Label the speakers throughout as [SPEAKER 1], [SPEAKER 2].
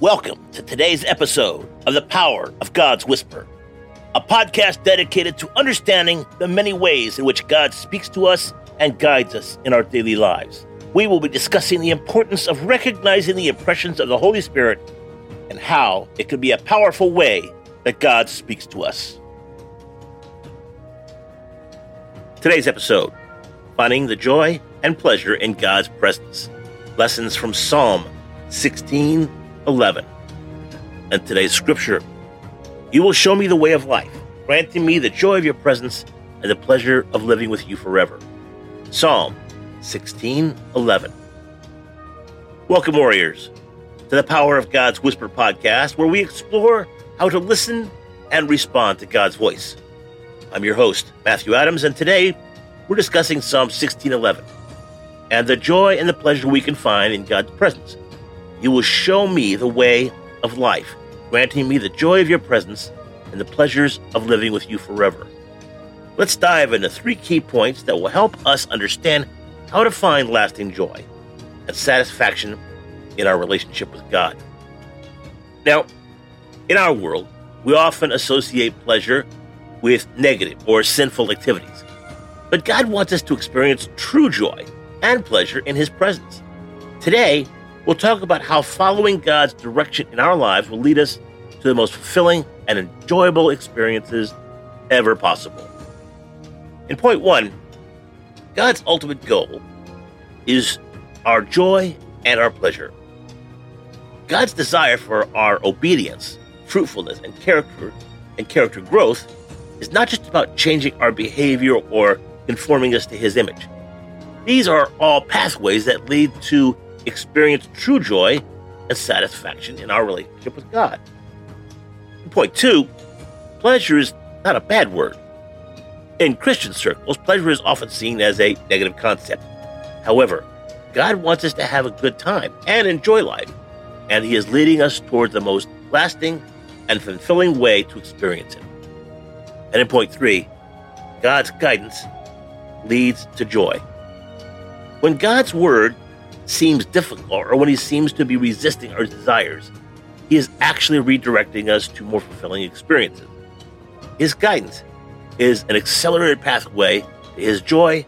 [SPEAKER 1] Welcome to today's episode of The Power of God's Whisper, a podcast dedicated to understanding the many ways in which God speaks to us and guides us in our daily lives. We will be discussing the importance of recognizing the impressions of the Holy Spirit and how it can be a powerful way that God speaks to us. Today's episode Finding the Joy and Pleasure in God's Presence. Lessons from Psalm 16 11. And today's scripture You will show me the way of life, granting me the joy of your presence and the pleasure of living with you forever. Psalm 16 11. Welcome, warriors, to the Power of God's Whisper podcast, where we explore how to listen and respond to God's voice. I'm your host, Matthew Adams, and today we're discussing Psalm 1611 and the joy and the pleasure we can find in God's presence. You will show me the way of life, granting me the joy of your presence and the pleasures of living with you forever. Let's dive into three key points that will help us understand how to find lasting joy and satisfaction in our relationship with God. Now, in our world, we often associate pleasure with negative or sinful activities. But God wants us to experience true joy and pleasure in His presence. Today, We'll talk about how following God's direction in our lives will lead us to the most fulfilling and enjoyable experiences ever possible. In point one, God's ultimate goal is our joy and our pleasure. God's desire for our obedience, fruitfulness, and character and character growth is not just about changing our behavior or conforming us to his image. These are all pathways that lead to experience true joy and satisfaction in our relationship with God. Point two, pleasure is not a bad word. In Christian circles, pleasure is often seen as a negative concept. However, God wants us to have a good time and enjoy life, and He is leading us towards the most lasting and fulfilling way to experience it. And in point three, God's guidance leads to joy. When God's word seems difficult or when he seems to be resisting our desires, he is actually redirecting us to more fulfilling experiences. His guidance is an accelerated pathway to his joy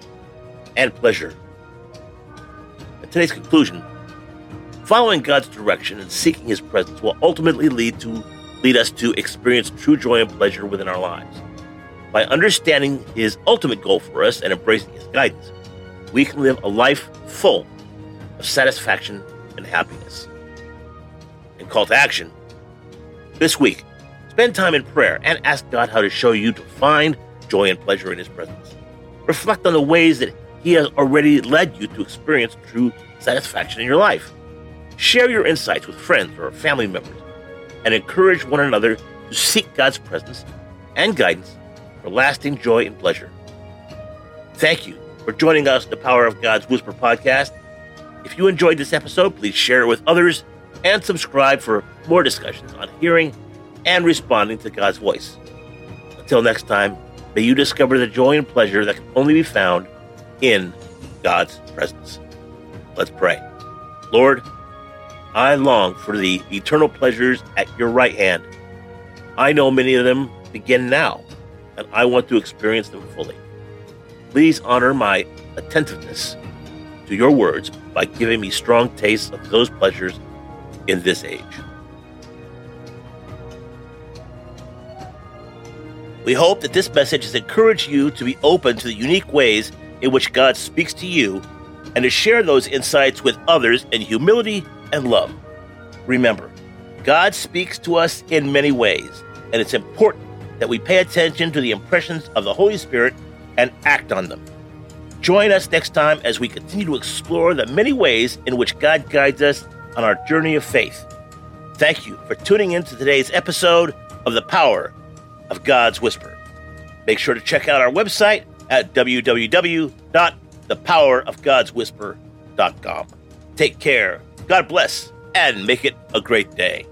[SPEAKER 1] and pleasure. And today's conclusion following God's direction and seeking his presence will ultimately lead to lead us to experience true joy and pleasure within our lives. By understanding his ultimate goal for us and embracing his guidance, we can live a life full of satisfaction and happiness. And call to action this week, spend time in prayer and ask God how to show you to find joy and pleasure in His presence. Reflect on the ways that He has already led you to experience true satisfaction in your life. Share your insights with friends or family members and encourage one another to seek God's presence and guidance for lasting joy and pleasure. Thank you for joining us, the Power of God's Whisper podcast. If you enjoyed this episode, please share it with others and subscribe for more discussions on hearing and responding to God's voice. Until next time, may you discover the joy and pleasure that can only be found in God's presence. Let's pray. Lord, I long for the eternal pleasures at your right hand. I know many of them begin now, and I want to experience them fully. Please honor my attentiveness to your words by giving me strong tastes of those pleasures in this age. We hope that this message has encouraged you to be open to the unique ways in which God speaks to you and to share those insights with others in humility and love. Remember, God speaks to us in many ways, and it's important that we pay attention to the impressions of the Holy Spirit and act on them. Join us next time as we continue to explore the many ways in which God guides us on our journey of faith. Thank you for tuning in to today's episode of The Power of God's Whisper. Make sure to check out our website at www.thepowerofgodswhisper.com. Take care, God bless, and make it a great day.